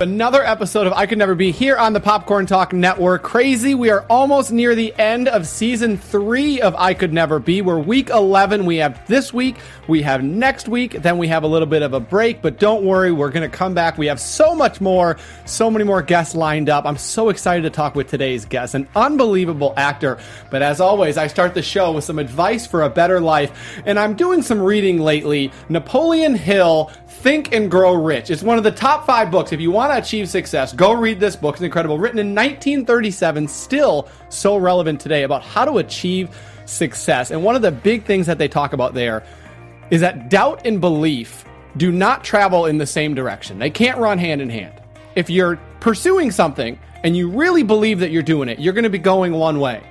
Another episode of I Could Never Be here on the Popcorn Talk Network. Crazy, we are almost near the end of season three of I Could Never Be. We're week 11. We have this week, we have next week, then we have a little bit of a break, but don't worry, we're going to come back. We have so much more, so many more guests lined up. I'm so excited to talk with today's guest, an unbelievable actor. But as always, I start the show with some advice for a better life, and I'm doing some reading lately. Napoleon Hill, Think and Grow Rich. It's one of the top five books. If you want to achieve success, go read this book. It's incredible. Written in 1937, still so relevant today about how to achieve success. And one of the big things that they talk about there is that doubt and belief do not travel in the same direction. They can't run hand in hand. If you're pursuing something and you really believe that you're doing it, you're going to be going one way.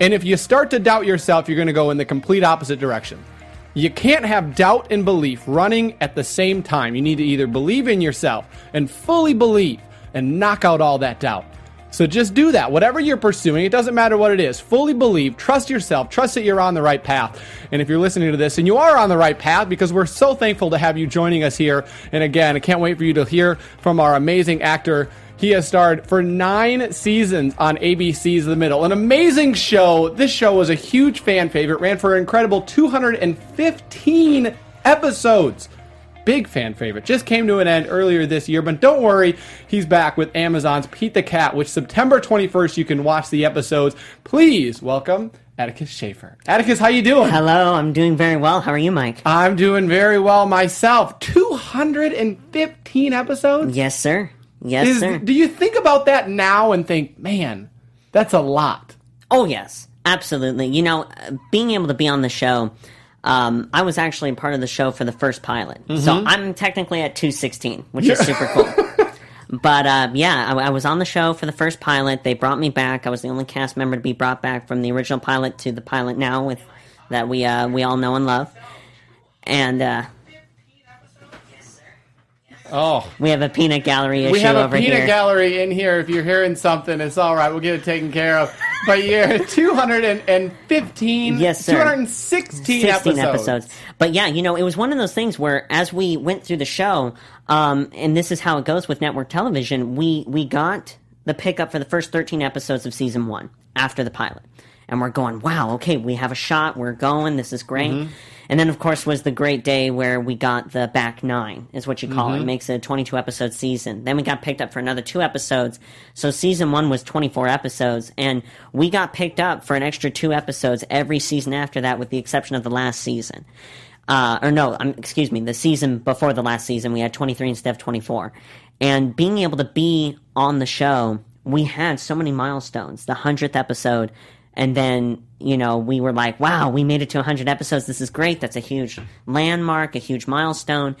And if you start to doubt yourself, you're going to go in the complete opposite direction. You can't have doubt and belief running at the same time. You need to either believe in yourself and fully believe and knock out all that doubt. So just do that. Whatever you're pursuing, it doesn't matter what it is. Fully believe, trust yourself, trust that you're on the right path. And if you're listening to this and you are on the right path, because we're so thankful to have you joining us here. And again, I can't wait for you to hear from our amazing actor. He has starred for nine seasons on ABC's The Middle. An amazing show. This show was a huge fan favorite, ran for an incredible 215 episodes. Big fan favorite. Just came to an end earlier this year, but don't worry, he's back with Amazon's Pete the Cat, which September 21st you can watch the episodes. Please welcome Atticus Shaffer. Atticus, how you doing? Hello, I'm doing very well. How are you, Mike? I'm doing very well myself. 215 episodes? Yes, sir. Yes, Is- sir. Do you think about that now and think, man, that's a lot? Oh, yes, absolutely. You know, being able to be on the show, um, I was actually a part of the show for the first pilot. So I'm technically at 216, which is super cool. But uh, yeah, I, I was on the show for the first pilot. They brought me back. I was the only cast member to be brought back from the original pilot to the pilot now with that we uh, we all know and love. And uh, Oh, we have a peanut gallery issue we have a over peanut here. gallery in here. If you're hearing something, it's all right. We'll get it taken care of. But you're 215, Yes, sir. 216 16 episodes. But yeah, you know, it was one of those things where as we went through the show, um, and this is how it goes with network television, we we got the pickup for the first 13 episodes of season one after the pilot. And we're going, wow, okay, we have a shot, we're going, this is great. Mm-hmm. And then, of course, was the great day where we got the back nine, is what you call Mm-hmm. it. It makes it a 22 episode season. Then we got picked up for another two episodes. So season one was 24 episodes. And we got picked up for an extra two episodes every season after that, with the exception of the last season. Uh, or no, um, excuse me, the season before the last season, we had 23 instead of 24. And being able to be on the show, we had so many milestones. The 100th episode, and then, you know, we were like, wow, we made it to 100 episodes. This is great. That's a huge landmark, a huge milestone.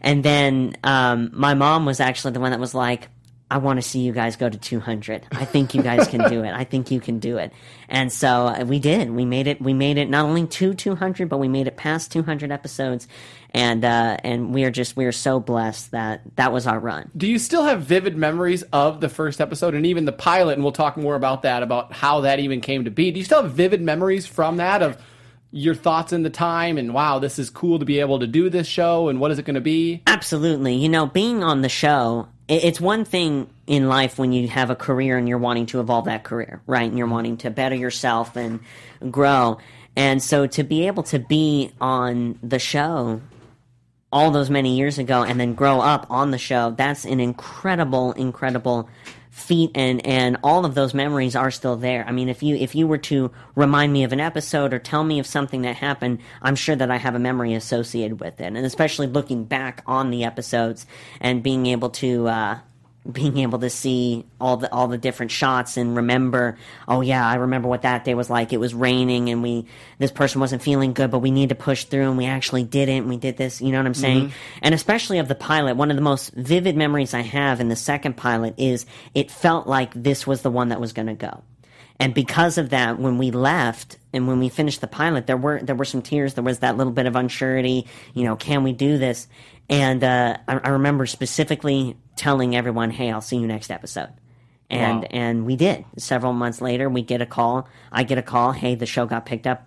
And then um, my mom was actually the one that was like, I want to see you guys go to 200. I think you guys can do it. I think you can do it. And so uh, we did. We made it. We made it not only to 200, but we made it past 200 episodes. And uh, and we are just we are so blessed that that was our run. Do you still have vivid memories of the first episode and even the pilot? And we'll talk more about that, about how that even came to be. Do you still have vivid memories from that of your thoughts in the time and wow, this is cool to be able to do this show and what is it going to be? Absolutely. You know, being on the show, it's one thing in life when you have a career and you're wanting to evolve that career, right? And you're wanting to better yourself and grow. And so to be able to be on the show all those many years ago and then grow up on the show, that's an incredible, incredible feat and and all of those memories are still there. I mean, if you if you were to remind me of an episode or tell me of something that happened, I'm sure that I have a memory associated with it. And especially looking back on the episodes and being able to uh being able to see all the all the different shots and remember oh yeah i remember what that day was like. It was raining and we this person wasn't feeling good but we need to push through and we actually did it and we did this. You know what i'm saying? Mm-hmm. And especially of the pilot one of the most vivid memories i have in the second pilot is it felt like this was the one that was going to go and because of that when we left and when we finished the pilot there were there were some tears. There was that little bit of unsurety you know can we do this? And uh, I, I remember specifically telling everyone hey i'll see you next episode. And Wow. and we did. Several months later we get a call. I get a call. Hey the show got picked up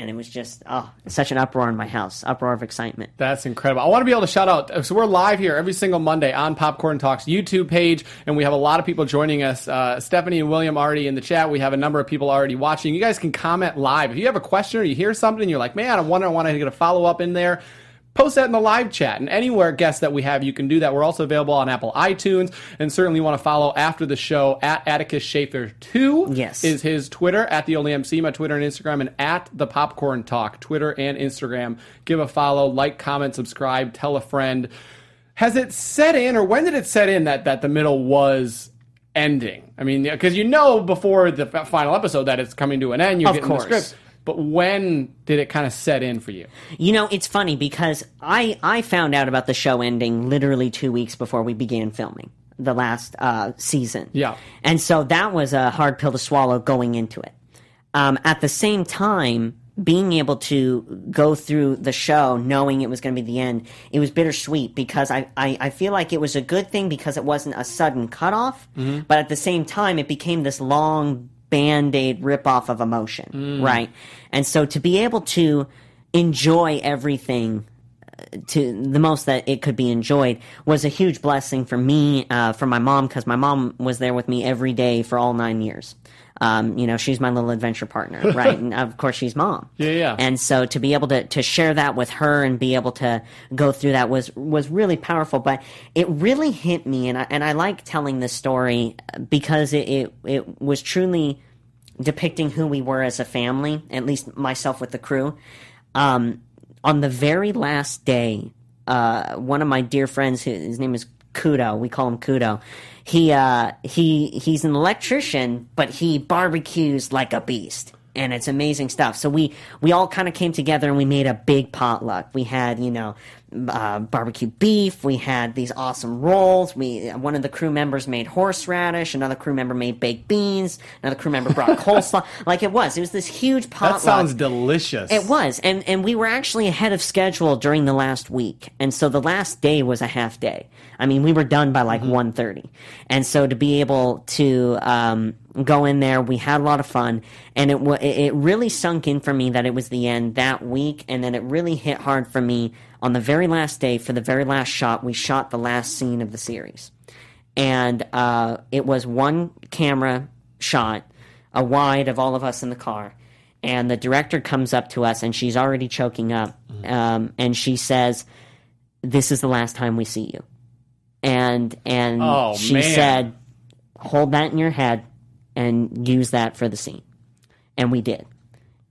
and it was just oh, such an uproar in my house, uproar of excitement. That's incredible. I want to be able to shout out. So we're live here every single Monday on Popcorn Talks YouTube page, and we have a lot of people joining us. Uh, Stephanie and William already in the chat. We have a number of people already watching. You guys can comment live if you have a question or you hear something. You're like, man, I wonder, I want to get a follow up in there post that in the live chat. And anywhere guests that we have you can do that. We're also available on apple itunes. And certainly want to follow after the show at atticus shaffer 2 Yes. is his twitter at the only mc my twitter and instagram and at the popcorn talk twitter and instagram. Give a follow like comment subscribe tell a friend. Has it set in or when did it set in that that the middle was ending? I mean because you know before the final episode that it's coming to an end. Getting course. the script but when did it kind of set in for you You know, it's funny because I I found out about the show ending literally two weeks before we began filming the last uh, season. Yeah. and so that was a hard pill to swallow going into it. Um, at the same time, being able to go through the show knowing it was going to be the end, it was bittersweet because I, I, I feel like it was a good thing because it wasn't a sudden cutoff, but at the same time, it became this long band aid ripoff of emotion, right? And so to be able to enjoy everything to the most that it could be enjoyed was a huge blessing for me, uh, for my mom, because my mom was there with me every day for all nine years. Um, you know, she's my little adventure partner, right? and of course, she's mom. Yeah, yeah. And so to be able to, to share that with her and be able to go through that was was really powerful. But it really hit me, and I, and I like telling this story because it, it it was truly depicting who we were as a family, at least myself with the crew. Um, on the very last day, uh, one of my dear friends, his name is Kudo, we call him Kudo. He uh, he he's an electrician, but he barbecues like a beast, and it's amazing stuff. So we we all kind of came together and we made a big potluck. We had you know uh, barbecue beef. We had these awesome rolls. We one of the crew members made horseradish. Another crew member made baked beans. Another crew member brought coleslaw. Like it was, it was this huge potluck. that sounds delicious It was, and and we were actually ahead of schedule during the last week, and so the last day was a half day. I mean, we were done by like one thirty, and so to be able to um, go in there, we had a lot of fun, and it wa- it it really sunk in for me that it was the end that week, and then it really hit hard for me on the very last day for the very last shot. We shot the last scene of the series, and uh, it was one camera shot, a wide of all of us in the car. And the director comes up to us, and she's already choking up, um, and she says, "This is the last time we see you." And and Oh, she man. said, "Hold that in your head, and use that for the scene." And we did,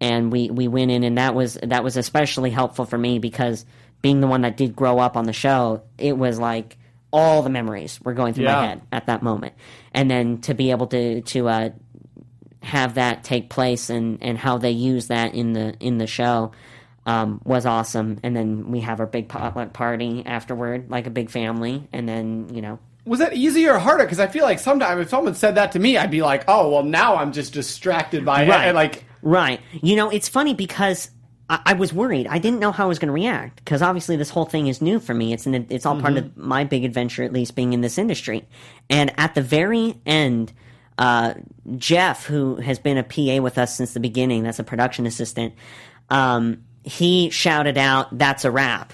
and we we went in, and that was that was especially helpful for me because being the one that did grow up on the show, it was like all the memories were going through Yeah. my head at that moment, and then to be able to to uh, have that take place and, and how they use that in the in the show um, was awesome. And then we have our big potluck party afterward, like a big family, and then you know Was that easier or harder? Because I feel like sometimes if someone said that to me, I'd be like, "Oh, well, now I'm just distracted by it." And like, Right. You know, it's funny because I, I was worried. I didn't know how I was going to react because obviously this whole thing is new for me. It's an, it's all part of my big adventure, at least being in this industry. And at the very end, uh, Jeff, who has been a PA with us since the beginning, that's a production assistant. Um, he shouted out, "That's a wrap!"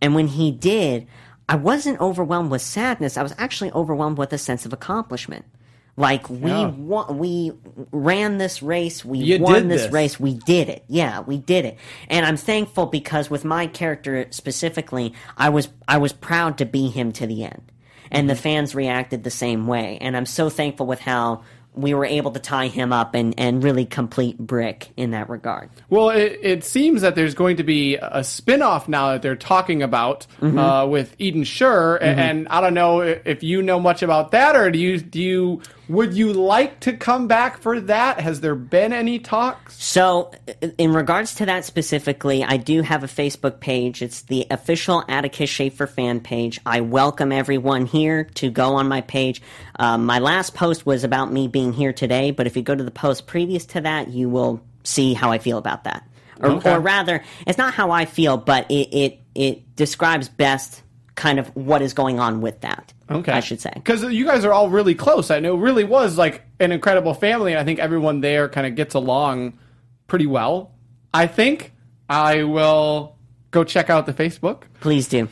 And when he did, I wasn't overwhelmed with sadness. I was actually overwhelmed with a sense of accomplishment. Like we Yeah. we ran this race, we You won this, this. race, we did it. Yeah, we did it. And I'm thankful because with my character specifically, I was I was proud to be him to the end. And the Mm-hmm. fans reacted the same way. And I'm so thankful with how we were able to tie him up and, and really complete Brick in that regard. well, it, it seems that there's going to be a spin-off now that they're talking about uh, with Eden Sher, a- and I don't know if you know much about that, or do you do you Would you like to come back for that? Has there been any talks? So, in regards to that specifically, I do have a Facebook page. It's the official Atticus Shaffer fan page. I welcome everyone here to go on my page. Um, my last post was about me being here today, but if you go to the post previous to that, you will see how I feel about that. Or, Okay. or rather, it's not how I feel, but it, it it describes best kind of what is going on with that. Okay. I should say. Because you guys are all really close. I know it really was like an incredible family, and I think everyone there kind of gets along pretty well. I think I will go check out the Facebook. Please do.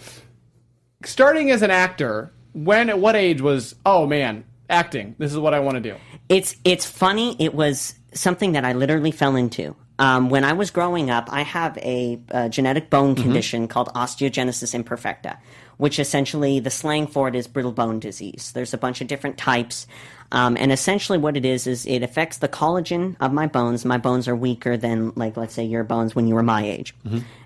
Starting as an actor, when at what age was, oh man, acting, this is what I want to do? It's it's funny. It was something that I literally fell into. Um, when I was growing up, I have a, uh genetic bone condition called osteogenesis imperfecta, which essentially the slang for it is brittle bone disease. There's a bunch of different types, um, and essentially what it is is it affects the collagen of my bones. My bones are weaker than, like, let's say your bones when you were my age,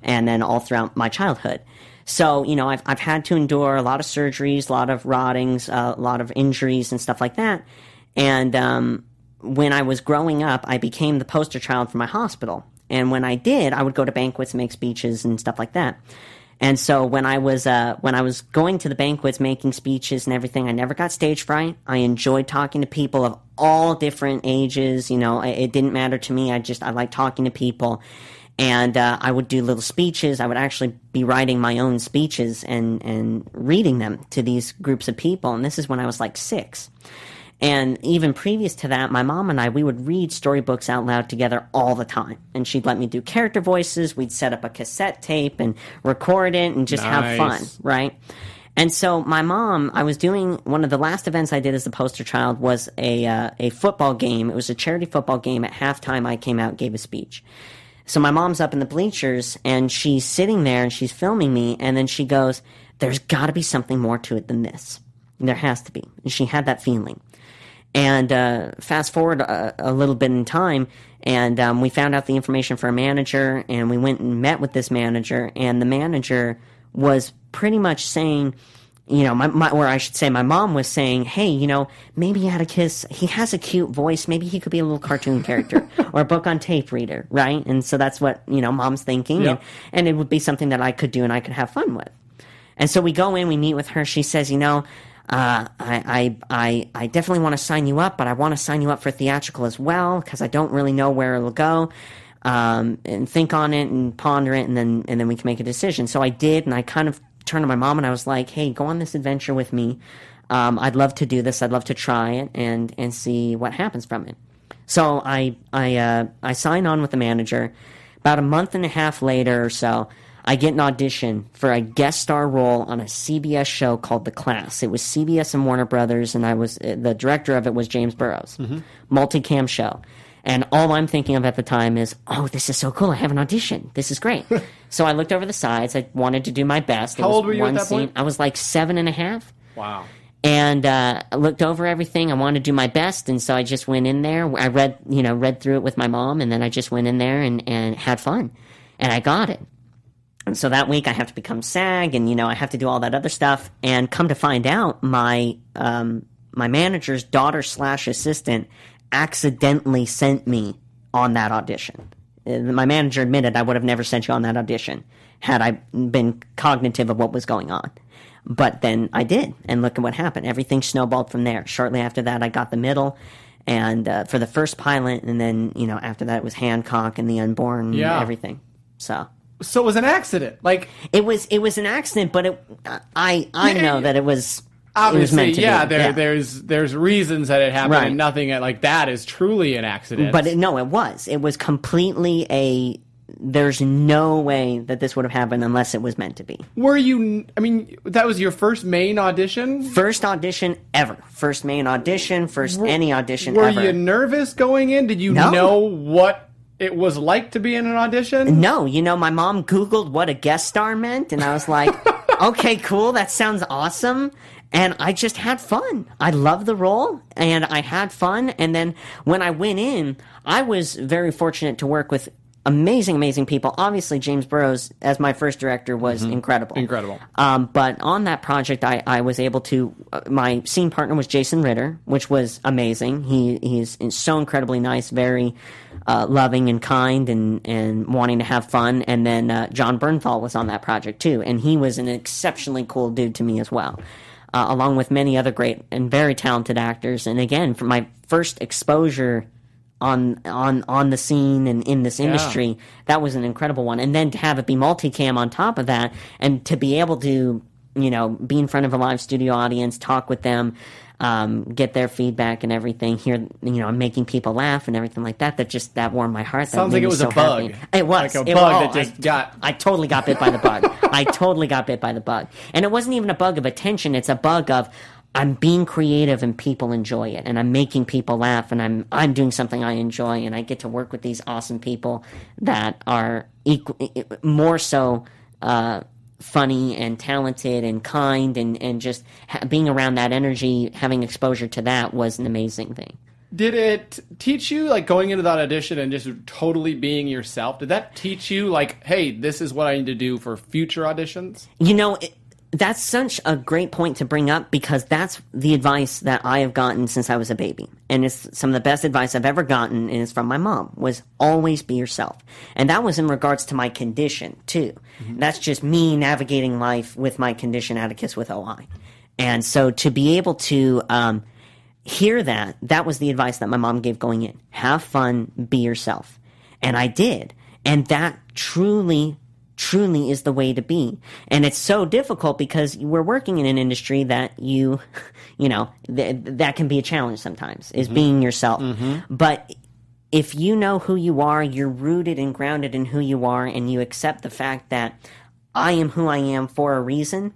and then all throughout my childhood. So, you know, I've, I've had to endure a lot of surgeries, a lot of roddings, uh, a lot of injuries and stuff like that. And um, when I was growing up, I became the poster child for my hospital. And when I did, I would go to banquets, and make speeches, and stuff like that. And so when I was uh, when I was going to the banquets, making speeches and everything, I never got stage fright. I enjoyed talking to people of all different ages. You know, it, it didn't matter to me. I just I like talking to people and uh, I would do little speeches. I would actually be writing my own speeches and and reading them to these groups of people. And this is when I was like six. And even previous to that, my mom and I we would read storybooks out loud together all the time. And she'd let me do character voices. We'd set up a cassette tape and record it and just have fun, right? And so my mom, I was doing one of the last events I did as a poster child was a uh, a football game. It was a charity football game. At halftime, I came out, gave a speech. So my mom's up in the bleachers and she's sitting there and she's filming me and then she goes, There's gotta be something more to it than this. There has to be. And she had that feeling. And uh, fast forward a, a little bit in time, and um, we found out the information for a manager, and we went and met with this manager, and the manager was pretty much saying, you know, my, my or I should say, my mom was saying, hey, you know, maybe Atticus, he has a cute voice, maybe he could be a little cartoon character or a book on tape reader, right? And so that's what you know, mom's thinking, Yeah. and, and it would be something that I could do and I could have fun with. And so we go in, we meet with her. She says, you know, uh, I, I, I, I definitely want to sign you up, but I want to sign you up for theatrical as well because I don't really know where it'll go. Um, and think on it and ponder it, and then and then we can make a decision. So I did, and I kind of turned to my mom and I was like, "Hey, go on this adventure with me. Um, I'd love to do this. I'd love to try it and and see what happens from it." So I I uh, I sign on with the manager. About a month and a half later or so, I get an audition for a guest star role on a CBS show called The Class. It was CBS and Warner Brothers, and I was uh, the director of it was James Burrows, multicam show. And all I'm thinking of at the time is, oh, this is so cool! I have an audition. This is great. so I looked over the sides. I wanted to do my best. It How was old were you at that scene. point? I was like seven and a half Wow. and uh, I looked over everything. I wanted to do my best, and so I just went in there. I read, you know, read through it with my mom, and then I just went in there and, and had fun, and I got it. And so that week I have to become SAG, and you know I have to do all that other stuff. And come to find out, my um, my manager's daughter slash assistant accidentally sent me on that audition. Uh, My manager admitted I would have never sent you on that audition had I been cognitive of what was going on. But then I did, and look at what happened. Everything snowballed from there. Shortly after that, I got the middle, and uh, for the first pilot, and then you know after that it was Hancock and the Unborn, Yeah. and everything. So So it was an accident. Like it was it was an accident, but it I I Yeah, know that it was it was obviously, meant to yeah, there, there's there's reasons that it happened, Right. and nothing uh, like that is truly an accident. But it, no, it was. It was completely a. There's no way that this would have happened unless it was meant to be. were you? I mean, that was your first main audition. First audition ever. First main audition. First any audition Were ever. you nervous going in? Did you No. know what it was like to be in an audition? No, you know, my mom Googled what a guest star meant, and I was like, okay, cool, that sounds awesome. And I just had fun. I loved the role, and I had fun. And then when I went in, I was very fortunate to work with amazing, amazing people. Obviously, James Burrows as my first director was incredible, Incredible. Um, but on that project, I, I was able to. Uh, my scene partner was Jason Ritter, which was amazing. He he's so incredibly nice, very uh, loving and kind, and and wanting to have fun. And then uh, Jon Bernthal was on that project too, and he was an exceptionally cool dude to me as well. Uh, along with many other great and very talented actors, and again, for my first exposure on on on the scene and in this industry. That was an incredible one. And then to have it be multicam on top of that, and to be able to you know be in front of a live studio audience, talk with them. Um, get their feedback and everything. Here, you know, I'm making people laugh and everything like that. That just that warmed my heart. That Sounds like it was so a bug. happy. It was Like a It- bug oh, that just I, got- I totally got bit by the bug. I totally got bit by the bug, and it wasn't even a bug of attention. It's a bug of I'm being creative and people enjoy it, and I'm making people laugh, and I'm I'm doing something I enjoy, and I get to work with these awesome people that are equal, more so. Uh, funny and talented and kind and, and just ha- being around that energy having exposure to that was an amazing thing Did it teach you, like going into that audition and just totally being yourself? Did that teach you, like, hey, this is what I need to do for future auditions? You know, it, that's such a great point to bring up because that's the advice that I have gotten since I was a baby. And it's some of the best advice I've ever gotten, and it's from my mom, was always be yourself. And that was in regards to my condition, too. That's just me navigating life with my condition Atticus with OI. And so to be able to um, hear that, that was the advice that my mom gave going in. Have fun, be yourself. And I did. And that truly, truly is the way to be. And it's so difficult because we're working in an industry that you, you know, th- that can be a challenge sometimes, is mm-hmm. being yourself. Mm-hmm. But if you know who you are, you're rooted and grounded in who you are, and you accept the fact that I am who I am for a reason,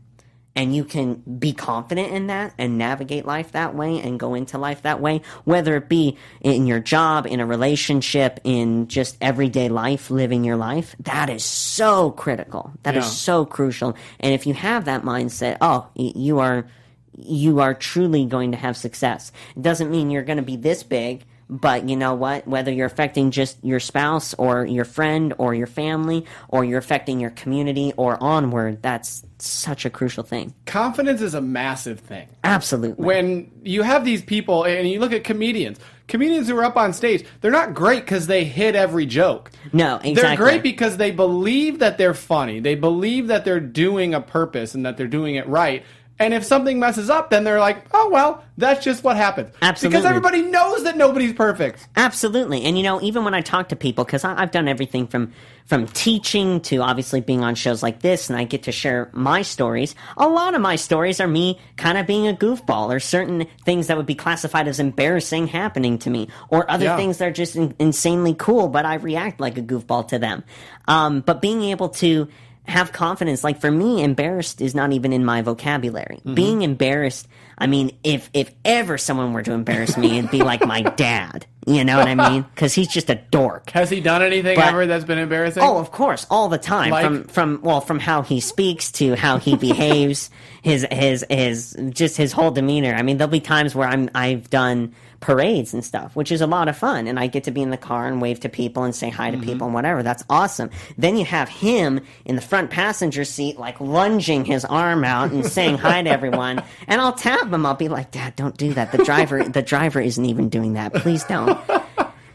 and you can be confident in that and navigate life that way and go into life that way, whether it be in your job, in a relationship, in just everyday life, living your life, that is so critical. That is Yeah. so crucial. And if you have that mindset, oh, you are you are truly going to have success. It doesn't mean you're going to be this big, but you know what? Whether you're affecting just your spouse or your friend or your family or you're affecting your community or onward, that's such a crucial thing. Confidence is a massive thing. Absolutely. when you have these people and you look at comedians comedians who are up on stage they're not great because they hit every joke No, they're great because they believe that they're funny they believe that they're doing a purpose and that they're doing it right and if something messes up then they're like oh well that's just what happens Absolutely. because everybody knows that nobody's perfect Absolutely, and you know, even when I talk to people, because I've done everything from from teaching to obviously being on shows like this, and I get to share my stories. A lot of my stories are me kind of being a goofball, or certain things that would be classified as embarrassing happening to me, or other Yeah. things that are just in, insanely cool, but I react like a goofball to them. Um, but being able to have confidence, like for me, embarrassed is not even in my vocabulary. Mm-hmm. Being embarrassed, I mean, if if ever someone were to embarrass me, it'd be like my dad. You know what I mean? Because he's just a dork. has he done anything But- ever that's been embarrassing Oh, of course, all the time. Like- From from well, from how he speaks to how he behaves, his his his just his whole demeanor. I mean, there'll be times where I'm I've done parades and stuff, which is a lot of fun, and I get to be in the car and wave to people and say hi to people and whatever. That's awesome. Then you have him in the front passenger seat, like lunging his arm out and saying hi to everyone, and I'll tap him. I'll be like, Dad, don't do that. The driver the driver isn't even doing that. Please don't.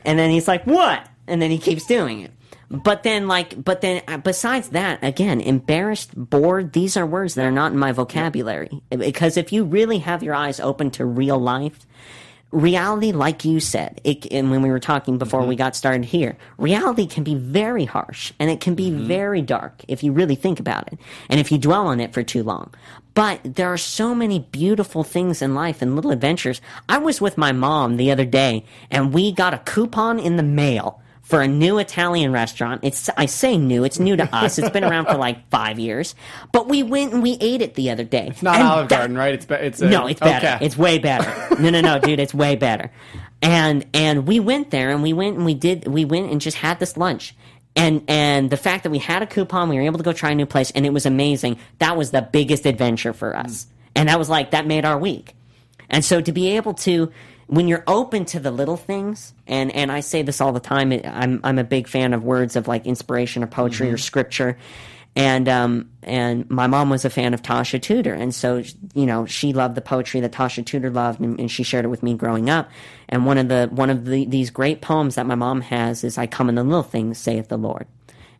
And then he's like, "What?" And then he keeps doing it. But then, like, but then, uh, besides that, again, embarrassed, bored, these are words that are not in my vocabulary. Because if you really have your eyes open to real life, reality, like you said, it, and when we were talking before mm-hmm. we got started here, reality can be very harsh and it can be mm-hmm. very dark if you really think about it and if you dwell on it for too long. But there are so many beautiful things in life and little adventures. I was with my mom the other day and we got a coupon in the mail for a new Italian restaurant. It's I say new, it's new to us. It's been around for like five years. But we went and we ate it the other day. it's not And olive that- garden right it's be- it's a, no, it's better. okay. It's way better. No, no, no, dude, it's way better. And and we went there and we went and we did we went and just had this lunch. And and the fact that we had a coupon, we were able to go try a new place, and it was amazing. That was the biggest adventure for us, and that was like that made our week. And so to be able to when you're open to the little things, and and I say this all the time. I'm I'm a big fan of words of like inspiration or poetry or scripture. And um and my mom was a fan of Tasha Tudor, and so you know she loved the poetry that Tasha Tudor loved, and, and she shared it with me growing up. And one of the one of the, these great poems that my mom has is "I come in the little things," saith the Lord,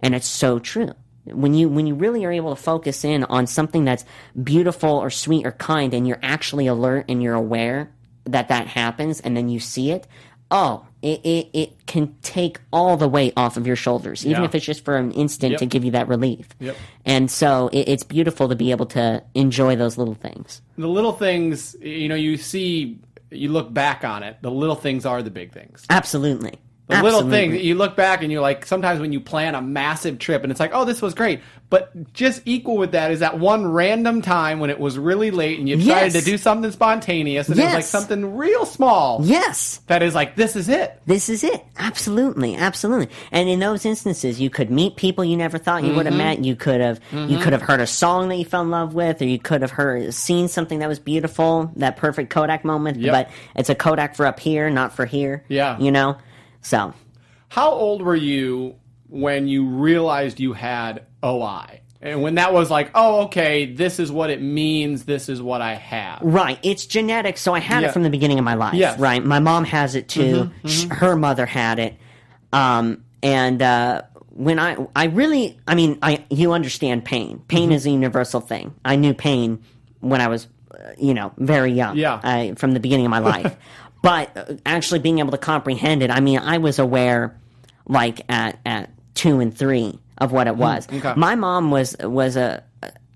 and it's so true. When you when you really are able to focus in on something that's beautiful or sweet or kind, and you're actually alert and you're aware that that happens, and then you see it, oh, it, it, it can take all the weight off of your shoulders, even Yeah. if it's just for an instant Yep. to give you that relief. Yep. And so it, it's beautiful to be able to enjoy those little things. The little things, you know, you see, you look back on it. The little things are the big things. Absolutely. The little Absolutely. things you look back and you're like, sometimes when you plan a massive trip and it's like, oh, this was great. But just equal with that is that one random time when it was really late and you decided Yes. to do something spontaneous and it was like something real small. Yes. That is like, this is it. This is it. Absolutely, absolutely. And in those instances, you could meet people you never thought you would Mm-hmm. have met. You could have you could have heard a song that you fell in love with, or you could have heard seen something that was beautiful, that perfect Kodak moment. Yep. But it's a Kodak for up here, not for here. Yeah. you know. So How old were you when you realized you had OI? And when that was like, oh, okay, this is what it means, this is what I have. Right, it's genetic, so I had Yeah. it from the beginning of my life. Yes. Right, my mom has it too. Sh Her mother had it, um, and uh, when I, I really, I mean, I you understand pain. Pain is a universal thing. I knew pain when I was, uh, you know, very young. Yeah. I, from the beginning of my life. But uh, actually being able to comprehend it, I mean, I was aware, like at at two and three of what it was. okay. My mom was was a.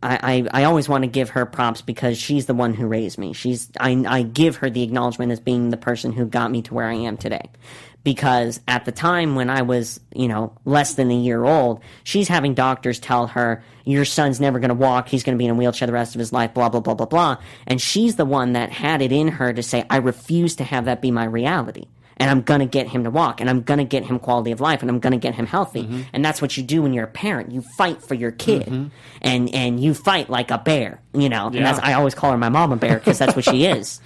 I, I, I always want to give her props because she's the one who raised me. She's I, I give her the acknowledgement as being the person who got me to where I am today. Because at the time when I was, you know, less than a year old, she's having doctors tell her, your son's never going to walk. He's going to be in a wheelchair the rest of his life, blah, blah, blah, blah, blah. And she's the one that had it in her to say, I refuse to have that be my reality and I'm gonna get him to walk, and I'm gonna get him quality of life, and I'm gonna get him healthy. Mm-hmm. And that's what you do when you're a parent. You fight for your kid, and and you fight like a bear, you know. And that's I always call her my mom a bear because that's what she is.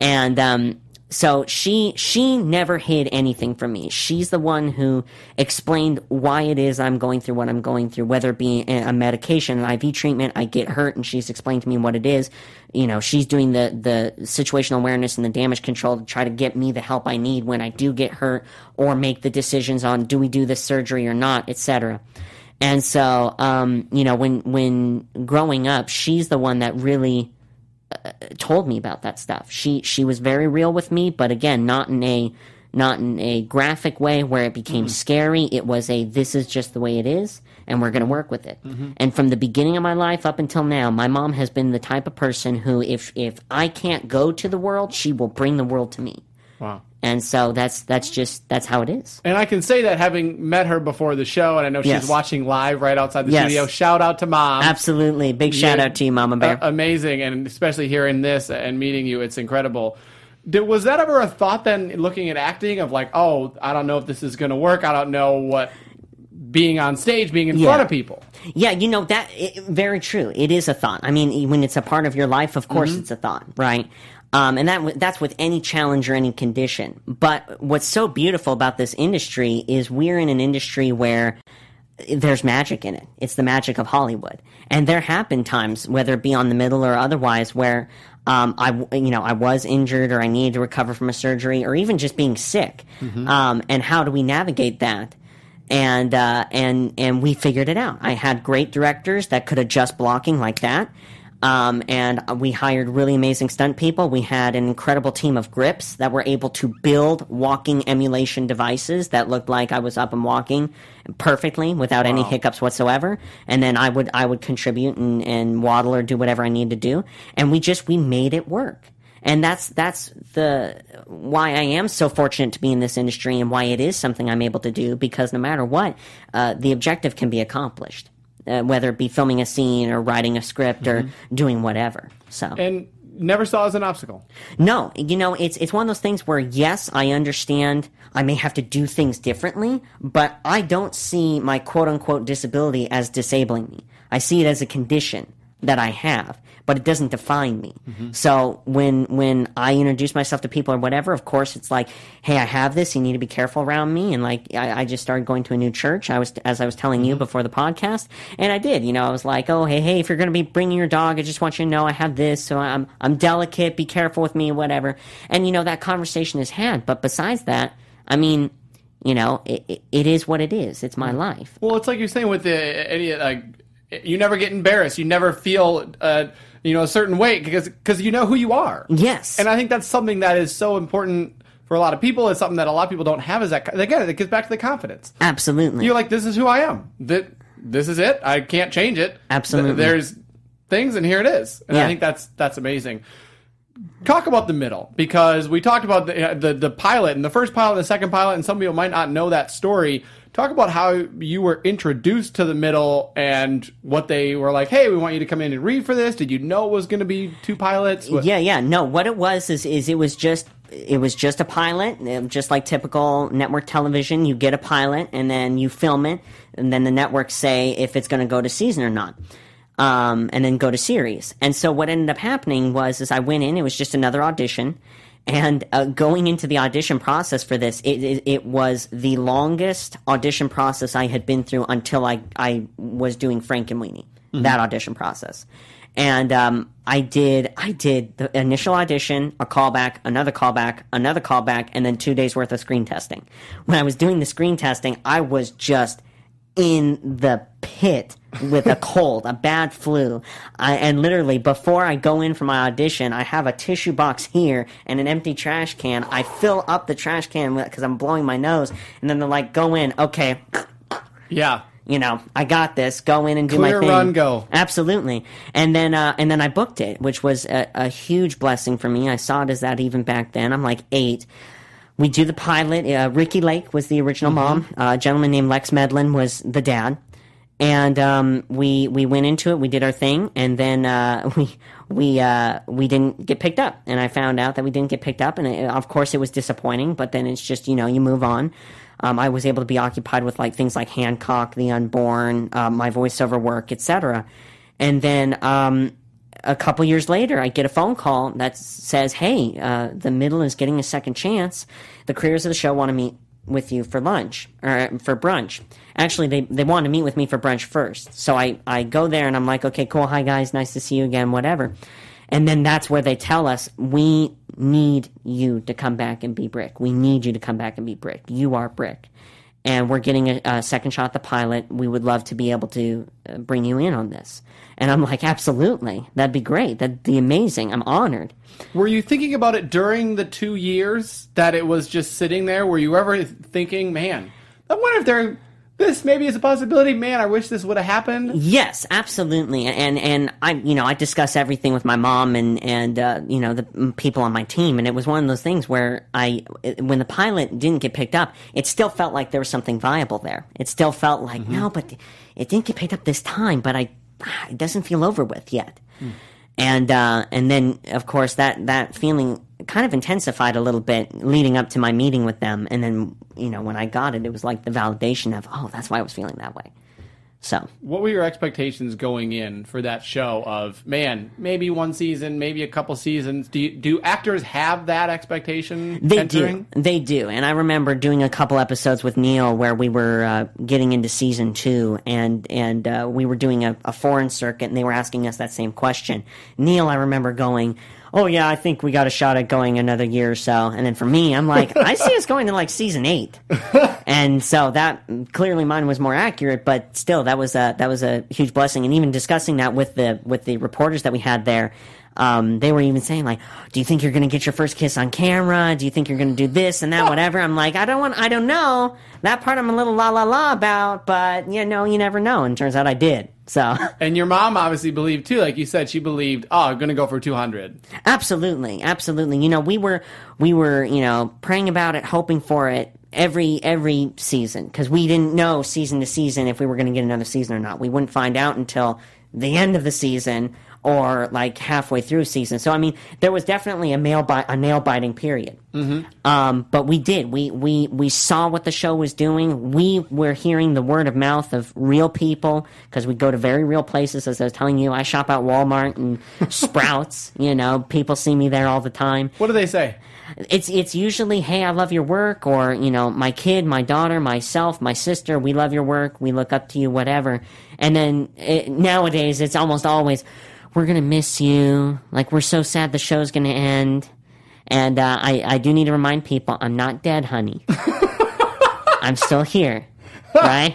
And um, so she she never hid anything from me. She's the one who explained why it is I'm going through what I'm going through, whether it be a medication, an IV treatment, I get hurt, and she's explained to me what it is. You know, she's doing the the situational awareness and the damage control to try to get me the help I need when I do get hurt, or make the decisions on do we do this surgery or not, etc. And so, um, you know, when when growing up, she's the one that really told me about that stuff. She she was very real with me, but again, not in a not in a graphic way where it became mm-hmm. scary. It was a this is just the way it is, and we're going to work with it. Mm-hmm. And from the beginning of my life up until now, my mom has been the type of person who, if if I can't go to the world, she will bring the world to me. Wow. And so that's that's just that's how it is. And I can say that having met her before the show, and I know she's Yes. watching live right outside the Yes. studio. Shout out to mom. Absolutely, big shout Yeah. out to you, Mama Bear. Uh, amazing, and especially hearing this and meeting you, it's incredible. Did, was that ever a thought then, looking at acting, of like, oh, I don't know if this is going to work. I don't know what being on stage, being in Yeah. front of people. Yeah, you know that it, very true. It is a thought. I mean, when it's a part of your life, of course, it's a thought, right? Um, and that that's with any challenge or any condition. But what's so beautiful about this industry is we're in an industry where there's magic in it. It's the magic of Hollywood. And there have been times, whether it be on the middle or otherwise, where um, I, you know, I was injured or I needed to recover from a surgery or even just being sick. Um, and how do we navigate that? And uh, and and we figured it out. I had great directors that could adjust blocking like that. Um, and we hired really amazing stunt people. We had an incredible team of grips that were able to build walking emulation devices that looked like I was up and walking perfectly without any hiccups whatsoever. And then I would I would contribute and, and waddle or do whatever I needed to do. And we just we made it work. And that's that's the why I am so fortunate to be in this industry and why it is something I'm able to do because no matter what, uh, the objective can be accomplished uh, whether it be filming a scene or writing a script or doing whatever. So And never saw as an obstacle. no, you know, it's it's one of those things where yes, I understand I may have to do things differently, but I don't see my quote unquote disability as disabling me. I see it as a condition. That I have, but it doesn't define me. Mm-hmm. So when when I introduce myself to people or whatever, of course it's like, hey, I have this. You need to be careful around me. And like I, I just started going to a new church. I was as I was telling you mm-hmm. before the podcast, and I did. You know, I was like, oh, hey, hey, if you're going to be bringing your dog, I just want you to know I have this. So I'm I'm delicate. Be careful with me, whatever. And you know that conversation is had. But besides that, I mean. You know, it, it, it is what it is. It's my mm-hmm. life. Well, it's like you're saying with the any like you never get embarrassed. You never feel uh, you know a certain way because because you know who you are. Yes. And I think that's something that is so important for a lot of people. It's something that a lot of people don't have. Is that again? It gets back to the confidence. Absolutely. You're like, this is who I am. That this is it. I can't change it. Absolutely. Th- There's things, and here it is. And I think that's that's amazing. Talk about the middle because we talked about the, the the pilot and the first pilot and the second pilot, and some people might not know that story. Talk about how you were introduced to the middle and what they were like. Hey, we want you to come in and read for this. Did you know it was going to be two pilots? What- Yeah, yeah. No, what it was is is it was just it was just a pilot, uh, just like typical network television. You get a pilot and then you film it, and then the networks say if it's going to go to season or not. Um, and then go to series. And so what ended up happening was, is I went in. It was just another audition, and uh, going into the audition process for this, it, it, it was the longest audition process I had been through until I I was doing Frankenweenie. That audition process and um, I did I did the initial audition, a callback, another callback, another callback, and then two days worth of screen testing. When I was doing the screen testing, I was just in the pit with a cold, a bad flu, I, and literally before I go in for my audition, I have a tissue box here and an empty trash can. I fill up the trash can because I'm blowing my nose, and then they're like, "Go in, okay." yeah. you know, I got this. Go in and do Clear my thing. run, go. Absolutely. And then, uh, and then I booked it, which was a, a huge blessing for me. I saw it as that even back then. I'm like eight. We do the pilot. Uh, Ricki Lake was the original mom. Uh, a gentleman named Lex Medlin was the dad. And um, we we went into it. We did our thing, and then uh, we we uh, we didn't get picked up. And I found out that we didn't get picked up, and it, of course it was disappointing. But then it's just you know you move on. Um, I was able to be occupied with like things like Hancock, The Unborn, uh, my voiceover work, etc. And then um, a couple years later, I get a phone call that says, "Hey, uh, the middle is getting a second chance. The creators of the show want to meet with you for lunch or for brunch. Actually, they they want to meet with me for brunch first. So I I go there and I'm like, okay, cool. Hi guys, nice to see you again. Whatever. And then that's where they tell us we need you to come back and be Brick. We need you to come back and be Brick. You are Brick. And we're getting a, a second shot at the pilot. We would love to be able to uh, bring you in on this. And I'm like, absolutely. That'd be great. That'd be amazing. I'm honored. Were you thinking about it during the two years that it was just sitting there? Were you ever thinking, man, I wonder if there this maybe is a possibility? Man, I wish this would have happened. Yes, absolutely. And and I you know I discuss everything with my mom and and uh, you know the mm, people on my team, and it was one of those things where I when the pilot didn't get picked up, it still felt like there was something viable there. It still felt like no, but it didn't get picked up this time. But I it doesn't feel over with yet. And uh, and then of course that that feeling kind of intensified a little bit leading up to my meeting with them, and then you know when I got it, it was like the validation of oh that's why I was feeling that way. So What were your expectations going in for that show? Of man, maybe one season, maybe a couple seasons. Do you, do actors have that expectation? They entering? do. They do. And I remember doing a couple episodes with Neil where we were uh, getting into season two, and and uh, we were doing a, a foreign circuit, and they were asking us that same question. Neil, I remember going. Oh yeah, I think we got a shot at going another year or so. And then for me, I'm like, I see us going to like season eight, and so that clearly mine was more accurate. But still, that was a that was a huge blessing. And even discussing that with the with the reporters that we had there, um, they were even saying like, "Do you think you're going to get your first kiss on camera? Do you think you're going to do this and that, whatever?" I'm like, "I don't want, I don't know that part. I'm a little la la la about, but you know, you never know." And turns out I did. So, And your mom obviously believed too. Like you said, she believed. Oh, I'm going to go for 200. absolutely, absolutely. You know, we were we were you know praying about it, hoping for it every every season because we didn't know season to season if we were going to get another season or not. We wouldn't find out until the end of the season or like halfway through season. So I mean, there was definitely a nail bite, a nail biting period. Mm-hmm. Um, but we did. We we we saw what the show was doing. We were hearing the word of mouth of real people because we go to very real places. As I was telling you, I shop at Walmart and Sprouts. You know, people see me there all the time. What do they say? It's it's usually, hey, I love your work, or you know, my kid, my daughter, myself, my sister, we love your work, we look up to you, whatever. And then it, nowadays, it's almost always, we're gonna miss you. Like we're so sad the show's gonna end. And uh, I I do need to remind people, I'm not dead, honey. I'm still here, right?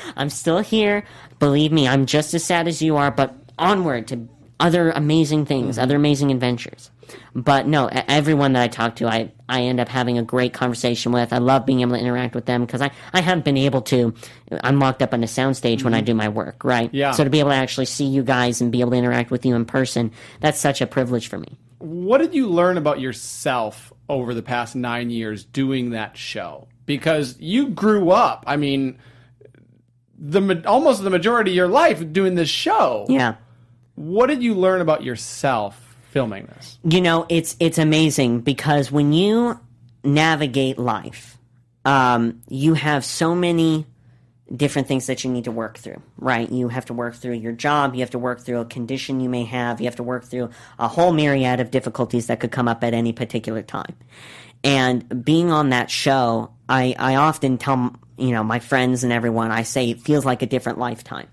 I'm still here. Believe me, I'm just as sad as you are, but onward to other amazing things, other amazing adventures. But no, everyone that I talk to, I, I end up having a great conversation with. I love being able to interact with them because I, I haven't been able to. I'm locked up on a soundstage when I mm-hmm. do my work, right? Yeah. So to be able to actually see you guys and be able to interact with you in person, that's such a privilege for me. What did you learn about yourself over the past nine years doing that show? Because you grew up, I mean, the almost the majority of your life doing this show. Yeah. What did you learn about yourself filming this? You know, it's it's amazing because when you navigate life, um, you have so many different things that you need to work through, right? You have to work through your job, you have to work through a condition you may have, you have to work through a whole myriad of difficulties that could come up at any particular time. And being on that show, I, I often tell you know my friends and everyone, I say it feels like a different lifetime.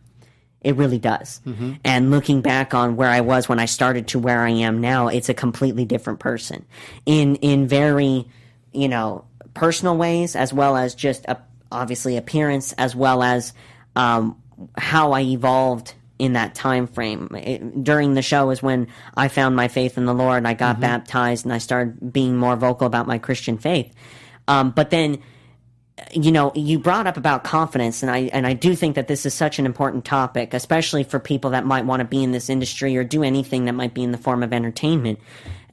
It really does. And looking back on where I was when I started to where I am now, it's a completely different person. In in very, you know, personal ways as well as just a, obviously appearance as well as um, how I evolved in that time frame. It, during the show is when I found my faith in the Lord. I got baptized and I started being more vocal about my Christian faith. Um, but then you know, you brought up about confidence, and I and I do think that this is such an important topic, especially for people that might want to be in this industry or do anything that might be in the form of entertainment,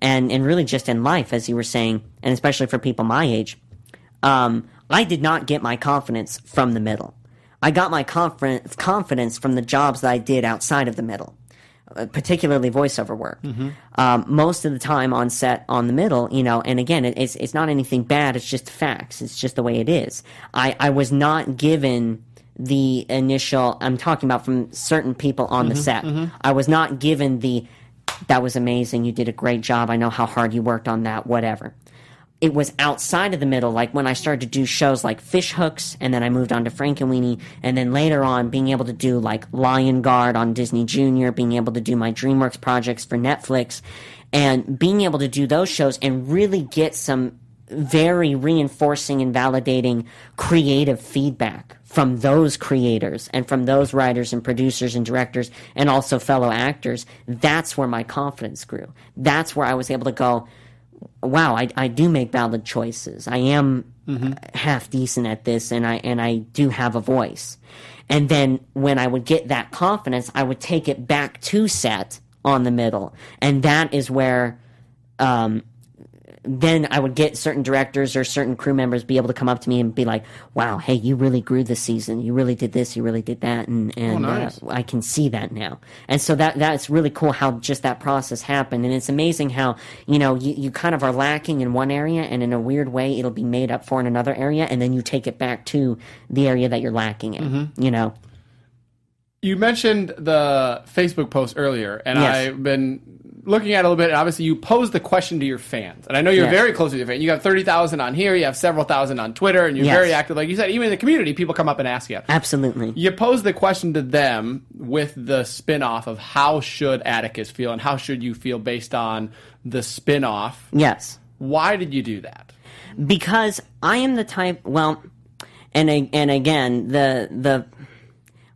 and and really just in life, as you were saying, and especially for people my age. Um, I did not get my confidence from the middle. I got my confidence confidence from the jobs that I did outside of the middle Uh, particularly voiceover work. Mm-hmm. Um, most of the time on set on the middle, you know, and again, it, it's it's not anything bad. It's just facts. It's just the way it is. I I was not given the initial. I'm talking about from certain people on the mm-hmm, set. Mm-hmm. I was not given the. That was amazing. You did a great job. I know how hard you worked on that. Whatever it was outside of the middle, like when I started to do shows like Fish Hooks, and then I moved on to Frankenweenie, and then later on being able to do like Lion Guard on Disney Junior, being able to do my DreamWorks projects for Netflix, and being able to do those shows and really get some very reinforcing and validating creative feedback from those creators and from those writers and producers and directors and also fellow actors. That's where my confidence grew. That's where I was able to go, wow, I, I do make valid choices. I am half decent at this, and I and I do have a voice. And then when I would get that confidence, I would take it back to set on the middle, and that is where. Um, then I would get certain directors or certain crew members be able to come up to me and be like, "Wow, hey, you really grew this season. You really did this. You really did that." And and nice. uh, I can see that now. And so that that's really cool how just that process happened. And it's amazing how you know you, you kind of are lacking in one area, and in a weird way, it'll be made up for in another area, and then you take it back to the area that you're lacking in. You know, You mentioned the Facebook post earlier, and Yes. I've been looking at it a little bit. And obviously, you posed the question to your fans, and I know you're Yes. very close with your fans. You got thirty thousand on here. You have several thousand on Twitter, and you're Yes. very active. Like you said, even in the community, people come up and ask you. absolutely. You posed the question to them with the spin-off of how should Atticus feel, and how should you feel based on the spin-off. Yes. Why did you do that? because I am the type. Well, and and again, the the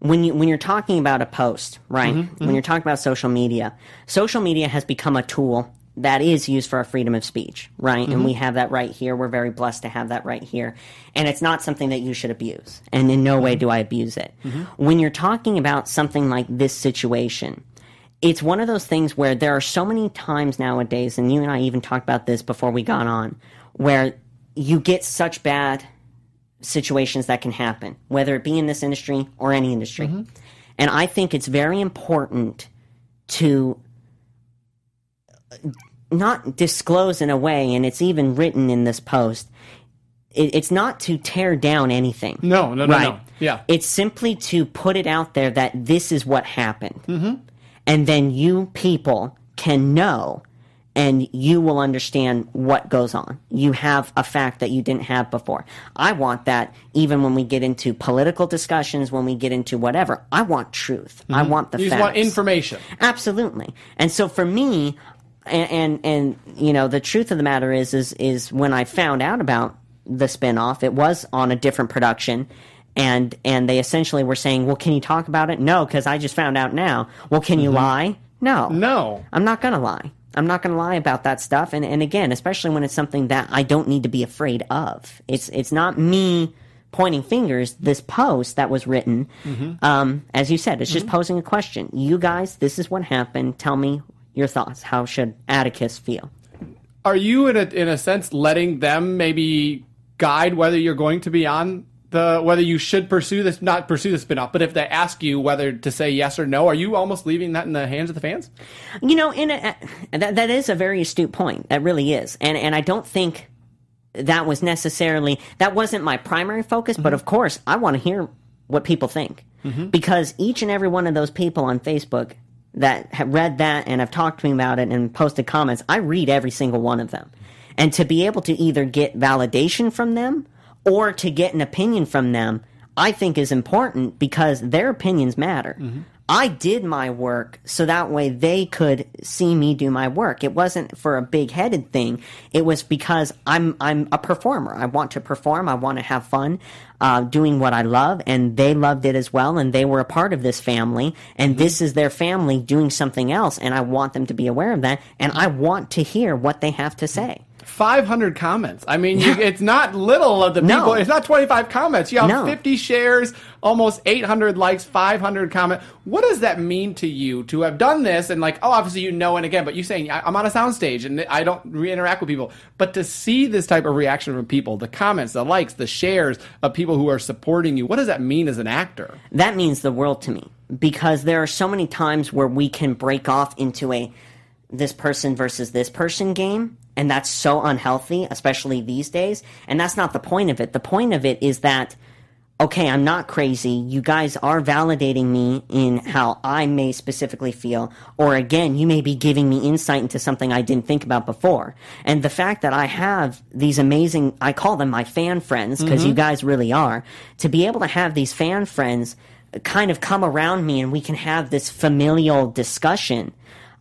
when you when you're talking about a post, right? Mm-hmm, when you're talking about social media, social media has become a tool that is used for our freedom of speech, right? And we mm-hmm. have that right here. We're very blessed to have that right here. And it's not something that you should abuse. And in no way mm-hmm. do I abuse it. When you're talking about something like this situation, it's one of those things where there are so many times nowadays, and you and I even talked about this before we got on, where you get such bad situations that can happen, whether it be in this industry or any industry. And I think it's very important to not disclose in a way, and it's even written in this post. It, it's not to tear down anything. No, no, no, right? no. Yeah. It's simply to put it out there that this is what happened. Mm-hmm. And then you people can know and you will understand what goes on. You have a fact that you didn't have before. I want that even when we get into political discussions, when we get into whatever. I want truth. I want the Mm-hmm. you facts. just want information. Absolutely. And so for me, and, and and you know, the truth of the matter is is is when I found out about the spinoff, it was on a different production. And and they essentially were saying, "Well, can you talk about it?" No, because I just found out now. Well, can you lie? No, Mm-hmm. No. I'm not gonna lie. I'm not gonna lie about that stuff. And and again, especially when it's something that I don't need to be afraid of. It's it's not me pointing fingers. This post that was written, um, as you said, it's just posing a question. You guys, this is what happened. Tell me your thoughts. How should Atticus feel? Are you in a in a sense letting them maybe guide whether you're going to be on the whether you should pursue this not pursue the spinoff, but if they ask you whether to say yes or no, are you almost leaving that in the hands of the fans? You know, in a, that that is a very astute point. That really is, and and I don't think that was necessarily that wasn't my primary focus. But mm-hmm. of course, I want to hear what people think mm-hmm. because each and every one of those people on Facebook that have read that and have talked to me about it and posted comments, I read every single one of them, and to be able to either get validation from them or to get an opinion from them, I think is important because their opinions matter. I did my work so that way they could see me do my work. It wasn't for a big headed thing. It was because I'm I'm a performer. I want to perform. I want to have fun uh, doing what I love, and they loved it as well. And they were a part of this family, and this is their family doing something else. And I want them to be aware of that, and I want to hear what they have to say. 500 comments. I mean, you, it's not little of the No. people. It's not 25 comments. You have No. 50 shares, almost 800 likes, 500 comments. What does that mean to you to have done this? And like, oh, obviously you know, and again, but you saying I'm on a soundstage and I don't re- interact with people, but to see this type of reaction from people, the comments, the likes, the shares of people who are supporting you, what does that mean as an actor? that means the world to me because there are so many times where we can break off into a this person versus this person game and that's so unhealthy especially these days. And that's not the point of it. The point of it is that okay i'm not crazy. You guys are validating me in how i may specifically feel. Or again you may be giving me insight into something i didn't think about before. And the fact that i have these amazing i call them my fan friends because you mm-hmm. guys really are to be able to have these fan friends kind of come around me and we can have this familial discussion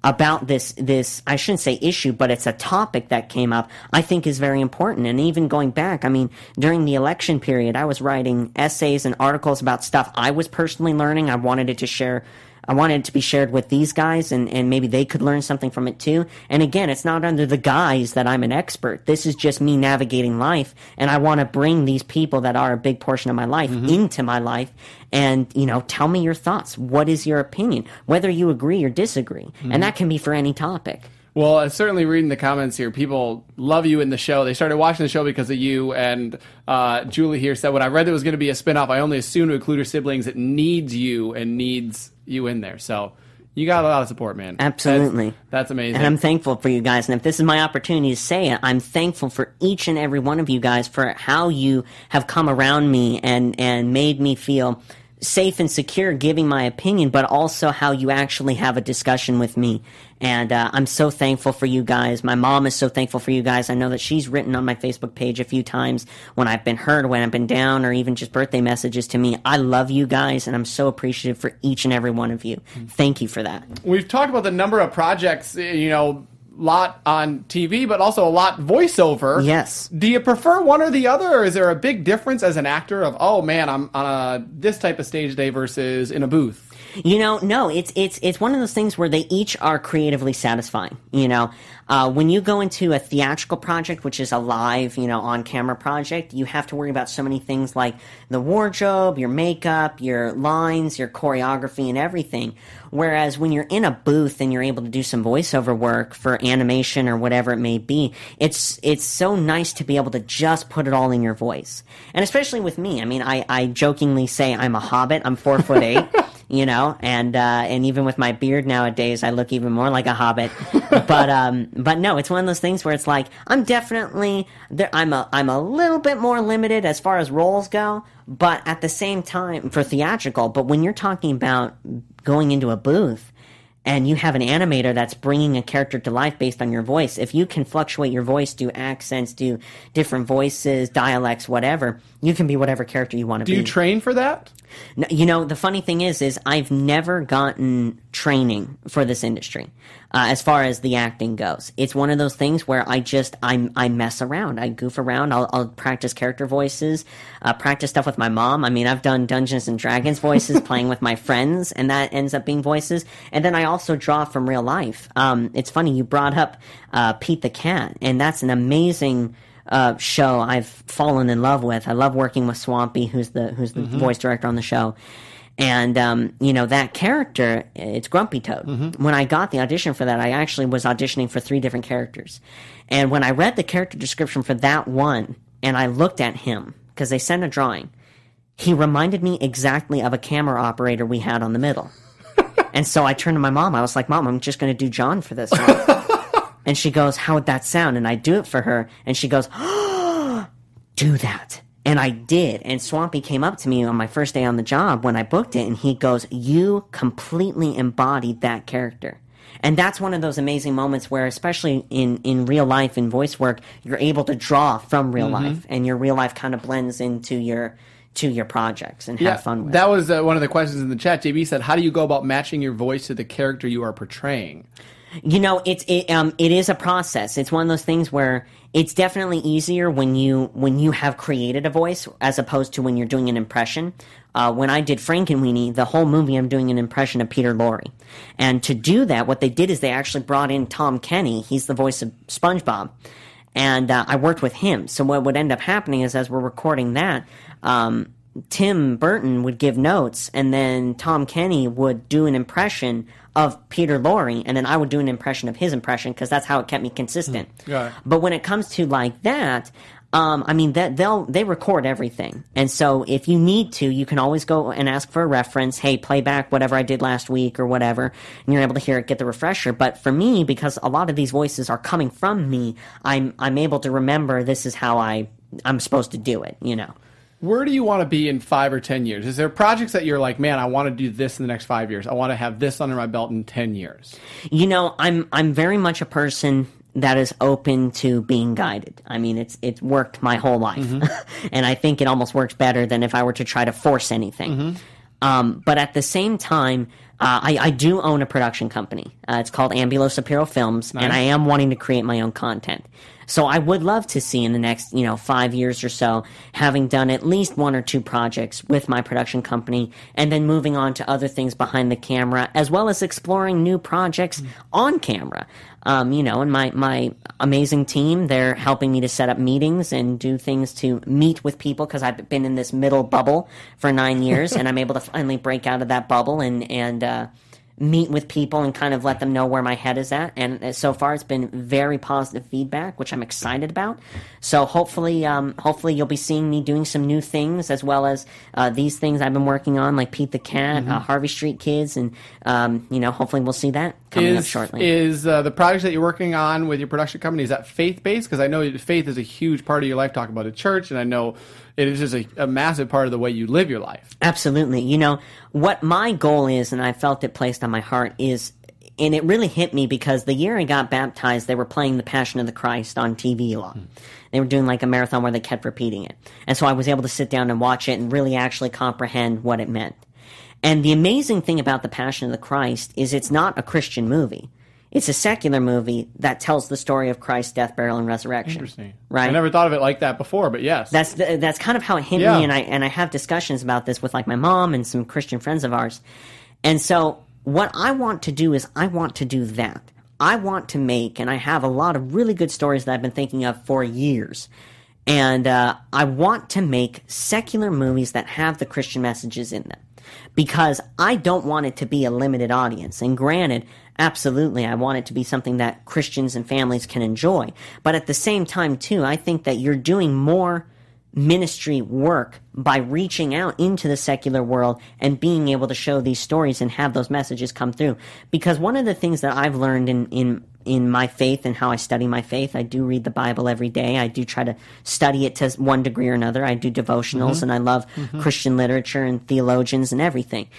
about this this I shouldn't say issue, but it's a topic that came up. I think is very important. And even going back, I mean, during the election period, I was writing essays and articles about stuff I was personally learning. I wanted it to share. I wanted it to be shared with these guys, and, and maybe they could learn something from it too. And again, it's not under the guise that I'm an expert. This is just me navigating life, and I want to bring these people that are a big portion of my life into my life, and you know, tell me your thoughts. What is your opinion? Whether you agree or disagree, and that can be for any topic. Well, uh, certainly reading the comments here, people love you in the show. They started watching the show because of you. And uh, Julie here said, when I read there was going to be a spinoff, I only assumed to include her siblings. It needs you and needs you in there. So you got a lot of support, man. Absolutely. That's, that's amazing. And I'm thankful for you guys. And if this is my opportunity to say it, I'm thankful for each and every one of you guys for how you have come around me and, and made me feel safe and secure giving my opinion, but also how you actually have a discussion with me. And uh, I'm so thankful for you guys. My mom is so thankful for you guys. I know that she's written on my Facebook page a few times when I've been hurt, when I've been down, or even just birthday messages to me. I love you guys, and I'm so appreciative for each and every one of you. Thank you for that. We've talked about the number of projects, you know, lot on TV, but also a lot voiceover. Yes. Do you prefer one or the other, or is there a big difference as an actor of, oh man, I'm on a, this type of stage day versus in a booth? You know, no, it's it's it's one of those things where they each are creatively satisfying. You know, uh, when you go into a theatrical project, which is a live, you know, on camera project, you have to worry about so many things like the wardrobe, your makeup, your lines, your choreography, and everything. Whereas when you're in a booth and you're able to do some voiceover work for animation or whatever it may be, it's it's so nice to be able to just put it all in your voice. And especially with me, I mean, I, I jokingly say I'm a hobbit. I'm four foot eight. you know, and uh, and even with my beard nowadays, I look even more like a hobbit. but um, but no, it's one of those things where it's like I'm definitely there. I'm a I'm a little bit more limited as far as roles go, but at the same time for theatrical. But when you're talking about going into a booth and you have an animator that's bringing a character to life based on your voice, if you can fluctuate your voice, do accents, do different voices, dialects, whatever, you can be whatever character you want to be. Do you train for that? No, you know, the funny thing is, is I've never gotten training for this industry. Uh, as far as the acting goes, it's one of those things where I just I I mess around, I goof around. I'll, I'll practice character voices, uh, practice stuff with my mom. I mean, I've done Dungeons and Dragons voices, playing with my friends, and that ends up being voices. And then I also draw from real life. Um, it's funny you brought up uh, Pete the Cat, and that's an amazing uh, show I've fallen in love with. I love working with Swampy, who's the who's the voice director on the show. And um, you know that character, it's Grumpy Toad. When I got the audition for that, I actually was auditioning for three different characters. And when I read the character description for that one, and I looked at him because they sent a drawing, he reminded me exactly of a camera operator we had on the middle. and so I turned to my mom. I was like, "Mom, I'm just going to do John for this one." And she goes, How would that sound? And I do it for her. And she goes, Do that. And I did. And Swampy came up to me on my first day on the job when I booked it. And he goes, You completely embodied that character. And that's one of those amazing moments where, especially in, in real life, in voice work, you're able to draw from real life. And your real life kind of blends into your to your projects and have fun with. That was uh, one of the questions in the chat. JB said, "How do you go about matching your voice to the character you are portraying?" You know, it's it um it is a process. It's one of those things where it's definitely easier when you when you have created a voice as opposed to when you're doing an impression. Uh, when I did Frankenweenie, the whole movie I'm doing an impression of Peter Lorre, and to do that, what they did is they actually brought in Tom Kenny. He's the voice of SpongeBob, and uh, I worked with him. So what would end up happening is as we're recording that. Um, Tim Burton would give notes, and then Tom Kenny would do an impression of Peter Lorre, and then I would do an impression of his impression because that's how it kept me consistent. It. But when it comes to like that, um, I mean that they'll they record everything, and so if you need to, you can always go and ask for a reference. Hey, play back whatever I did last week or whatever, and you're able to hear it, get the refresher. But for me, because a lot of these voices are coming from me, I'm I'm able to remember this is how I I'm supposed to do it. You know. Where do you want to be in five or ten years? Is there projects that you're like, man, I want to do this in the next five years. I want to have this under my belt in ten years. You know, I'm I'm very much a person that is open to being guided. I mean, it's it's worked my whole life, and I think it almost works better than if I were to try to force anything. Um, but at the same time, uh, I, I do own a production company. Uh, it's called Ambulo Shapiro Films, and I am wanting to create my own content. So I would love to see in the next, you know, five years or so, having done at least one or two projects with my production company, and then moving on to other things behind the camera, as well as exploring new projects on camera. Um, you know, and my my amazing team, they're helping me to set up meetings and do things to meet with people because I've been in this middle bubble for nine years, and I'm able to finally break out of that bubble and and. Uh, meet with people and kind of let them know where my head is at. And uh, so far, it's been very positive feedback, which I'm excited about. So hopefully, um, hopefully you'll be seeing me doing some new things as well as uh, these things I've been working on, like Pete the Cat, uh, Harvey Street Kids, and um, you know, hopefully we'll see that coming up shortly. is uh, the projects that you're working on with your production company is that faith based? Because I know faith is a huge part of your life. Talk about a church, and I know it is just a, a massive part of the way you live your life. Absolutely. You know, what my goal is, and I felt it placed on my heart, is, and it really hit me because the year I got baptized, they were playing The Passion of the Christ on TV a lot. Hmm. They were doing like a marathon where they kept repeating it. And so I was able to sit down and watch it and really actually comprehend what it meant. And the amazing thing about The Passion of the Christ is it's not a Christian movie. It's a secular movie that tells the story of Christ's death, burial, and resurrection. Interesting. Right? I never thought of it like that before, but yes. That's the, that's kind of how it hit Yeah. me, and I and I have discussions about this with like my mom and some Christian friends of ours, and so what I want to do is I want to do that. I want to make, and I have a lot of really good stories that I've been thinking of for years, and uh, I want to make secular movies that have the Christian messages in them, because I don't want it to be a limited audience. And granted, absolutely, I want it to be something that Christians and families can enjoy, but at the same time, too, I think that you're doing more ministry work by reaching out into the secular world and being able to show these stories and have those messages come through. Because one of the things that I've learned in, in in my faith and how I study my faith. I do read the Bible every day. I do try to study it to one degree or another. I do devotionals mm-hmm. and I love mm-hmm. Christian literature and theologians and everything.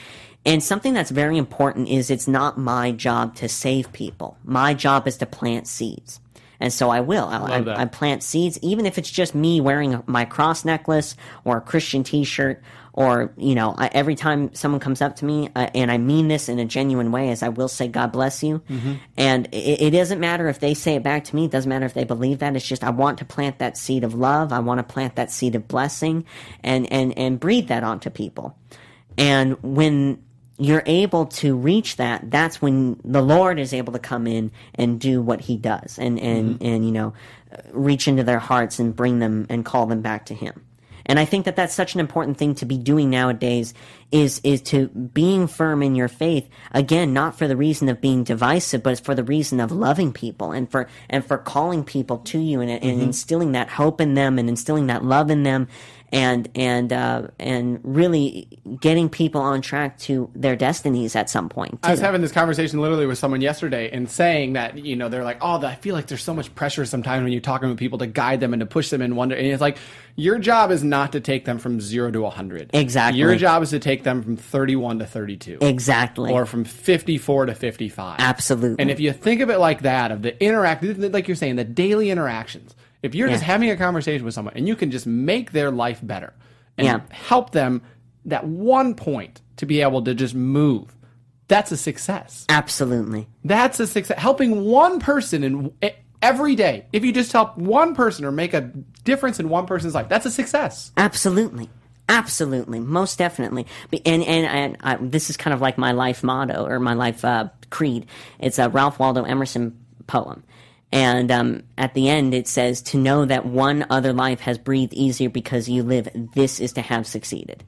And something that's very important is it's not my job to save people. My job is to plant seeds. And so I will. I, I, I, plant seeds, even if it's just me wearing my cross necklace or a Christian T-shirt, or you know, I, every time someone comes up to me, uh, and I mean this in a genuine way, as I will say, "God bless you," mm-hmm. and it, it, doesn't matter if they say it back to me. It doesn't matter if they believe that. It's just I want to plant that seed of love. I want to plant that seed of blessing, and and and breathe that onto people. And when you're able to reach that, that's when the Lord is able to come in and do what He does, and and mm-hmm. and you know, reach into their hearts and bring them and call them back to Him. And I think that that's such an important thing to be doing nowadays is is to being firm in your faith again not for the reason of being divisive but it's for the reason of loving people and for and for calling people to you and, and mm-hmm. instilling that hope in them and instilling that love in them and and uh, and really getting people on track to their destinies at some point. I was having this conversation literally with someone yesterday and saying that you know they're like, oh, I feel like there's so much pressure sometimes when you're talking with people to guide them and to push them in one. And it's like your job is not to take them from zero to 100. Exactly. Your job is to take them from 31 to 32. Exactly. Or from 54 to 55. Absolutely. And if you think of it like that, of the interact, like you're saying, the daily interactions if you're yeah. just having a conversation with someone and you can just make their life better and yeah. help them that one point to be able to just move, that's a success. Absolutely. That's a success. Helping one person in every day. If you just help one person or make a difference in one person's life, that's a success. Absolutely. Absolutely, most definitely, and and, and I, this is kind of like my life motto or my life uh, creed. It's a Ralph Waldo Emerson poem, and um, at the end, it says, To know that one other life has breathed easier because you live, this is to have succeeded.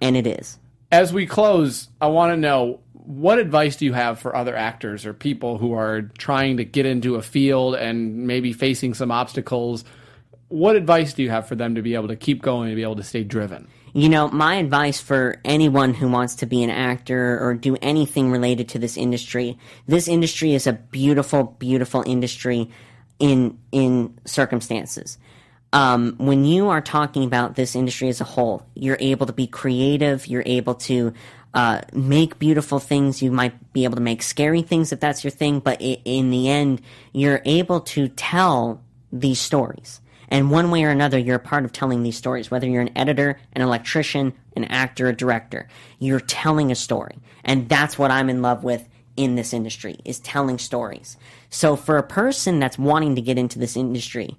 And it is. As we close, I want to know what advice do you have for other actors or people who are trying to get into a field and maybe facing some obstacles? What advice do you have for them to be able to keep going and be able to stay driven? You know, my advice for anyone who wants to be an actor or do anything related to this industry, this industry is a beautiful, beautiful industry in in circumstances. Um, when you are talking about this industry as a whole, you're able to be creative. You're able to uh, make beautiful things. You might be able to make scary things if that's your thing. But in the end, you're able to tell these stories. And one way or another, you're a part of telling these stories, whether you're an editor, an electrician, an actor, a director. You're telling a story. And that's what I'm in love with in this industry, is telling stories. So for a person that's wanting to get into this industry,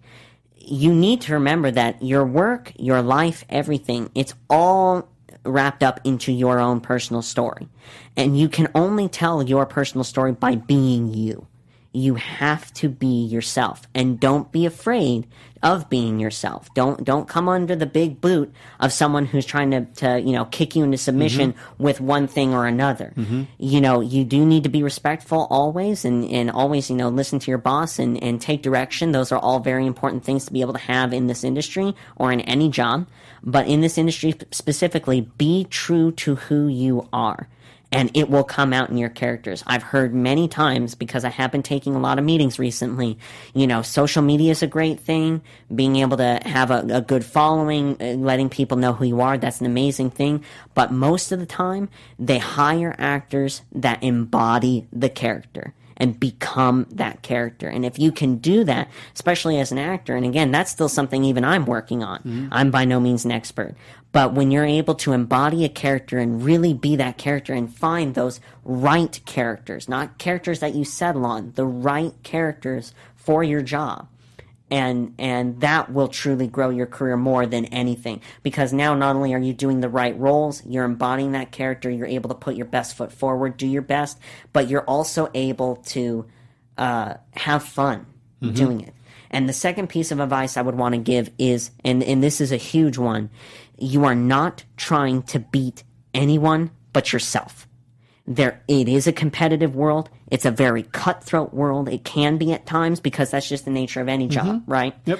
you need to remember that your work, your life, everything, it's all wrapped up into your own personal story. And you can only tell your personal story by being you you have to be yourself and don't be afraid of being yourself. Don't don't come under the big boot of someone who's trying to, to you know kick you into submission mm-hmm. with one thing or another. Mm-hmm. you know you do need to be respectful always and and always you know listen to your boss and and take direction. Those are all very important things to be able to have in this industry or in any job. But in this industry specifically be true to who you are and it will come out in your characters. I've heard many times because I have been taking a lot of meetings recently. You know, social media is a great thing. Being able to have a, a good following, uh, letting people know who you are, that's an amazing thing. But most of the time, they hire actors that embody the character and become that character. And if you can do that, especially as an actor, and again, that's still something even I'm working on. Mm-hmm. I'm by no means an expert. But when you're able to embody a character and really be that character and find those right characters, not characters that you settle on, the right characters for your job, and and that will truly grow your career more than anything. Because now not only are you doing the right roles you're embodying that character you're able to put your best foot forward do your best but you're also able to uh, have fun mm-hmm. doing it. And the second piece of advice i would want to give is and and this is a huge one you are not trying to beat anyone but yourself there it is a competitive world it's a very cutthroat world it can be at times because that's just the nature of any job mm-hmm. right yep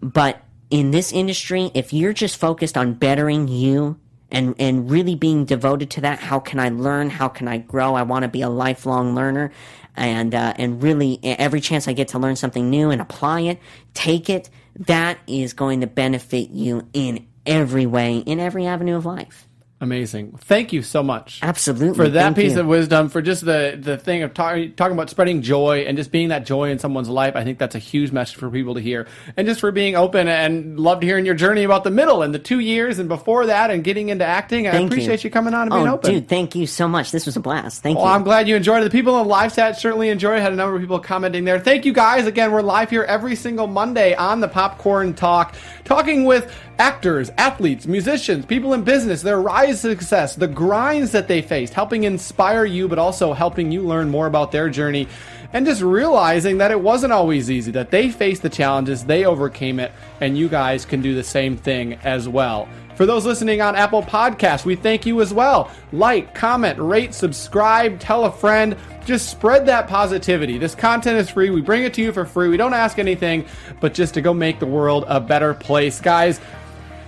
but in this industry, if you're just focused on bettering you and and really being devoted to that, how can I learn? How can I grow? I want to be a lifelong learner, and uh, and really every chance I get to learn something new and apply it, take it. That is going to benefit you in every way, in every avenue of life. Amazing. Thank you so much. Absolutely. For that Thank piece you. of wisdom, for just the, the thing of talk, talking about spreading joy and just being that joy in someone's life. I think that's a huge message for people to hear. And just for being open and loved hearing your journey about the middle and the two years and before that and getting into acting. I appreciate you. coming on and oh, being open. dude, thank you so much. This was a blast. Thank Well, you. I'm glad you enjoyed it. The people in live chat certainly enjoyed it. Had a number of people commenting there. Thank you guys. Again, we're live here every single Monday on the Popcorn Talk, talking with actors, athletes, musicians, people in business, their rise to success, the grinds that they faced, helping inspire you, but also helping you learn more about their journey. And just realizing that it wasn't always easy, that they faced the challenges, they overcame it, and you guys can do the same thing as well. For those listening on Apple Podcasts, we thank you as well. Like, comment, rate, subscribe, tell a friend. Just spread that positivity. This content is free. We bring it to you for free. We don't ask anything, but just to go make the world a better place. Guys,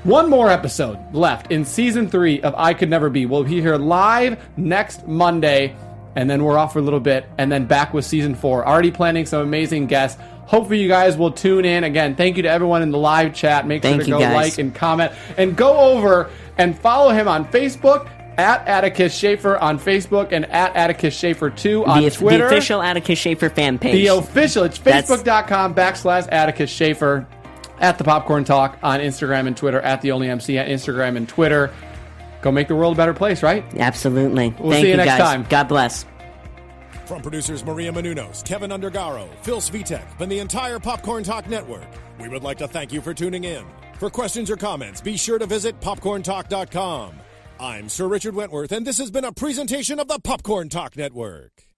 one more episode left in season three of I Could Never Be. We'll be here live next Monday, and then we're off for a little bit, and then back with season four. Already planning some amazing guests. Hopefully, you guys will tune in. Again, thank you to everyone in the live chat. Make Thank sure to go guys. like and comment, and go over and follow him on Facebook at Atticus Shaffer on Facebook and at Atticus Shaffer 2 on the, Twitter. the official Atticus Shaffer fan page. The official. It's facebook.com backslash Atticus Shaffer at the Popcorn Talk on Instagram and Twitter at the Only MC at Instagram and Twitter. Go make the world a better place, right? Absolutely. We'll Thank see you next guys. time. God bless. From producers Maria Menounos, Kevin Undergaro, Phil Svitek, and the entire Popcorn Talk Network, we would like to thank you for tuning in. For questions or comments, be sure to visit popcorntalk.com. I'm Sir Richard Wentworth, and this has been a presentation of the Popcorn Talk Network.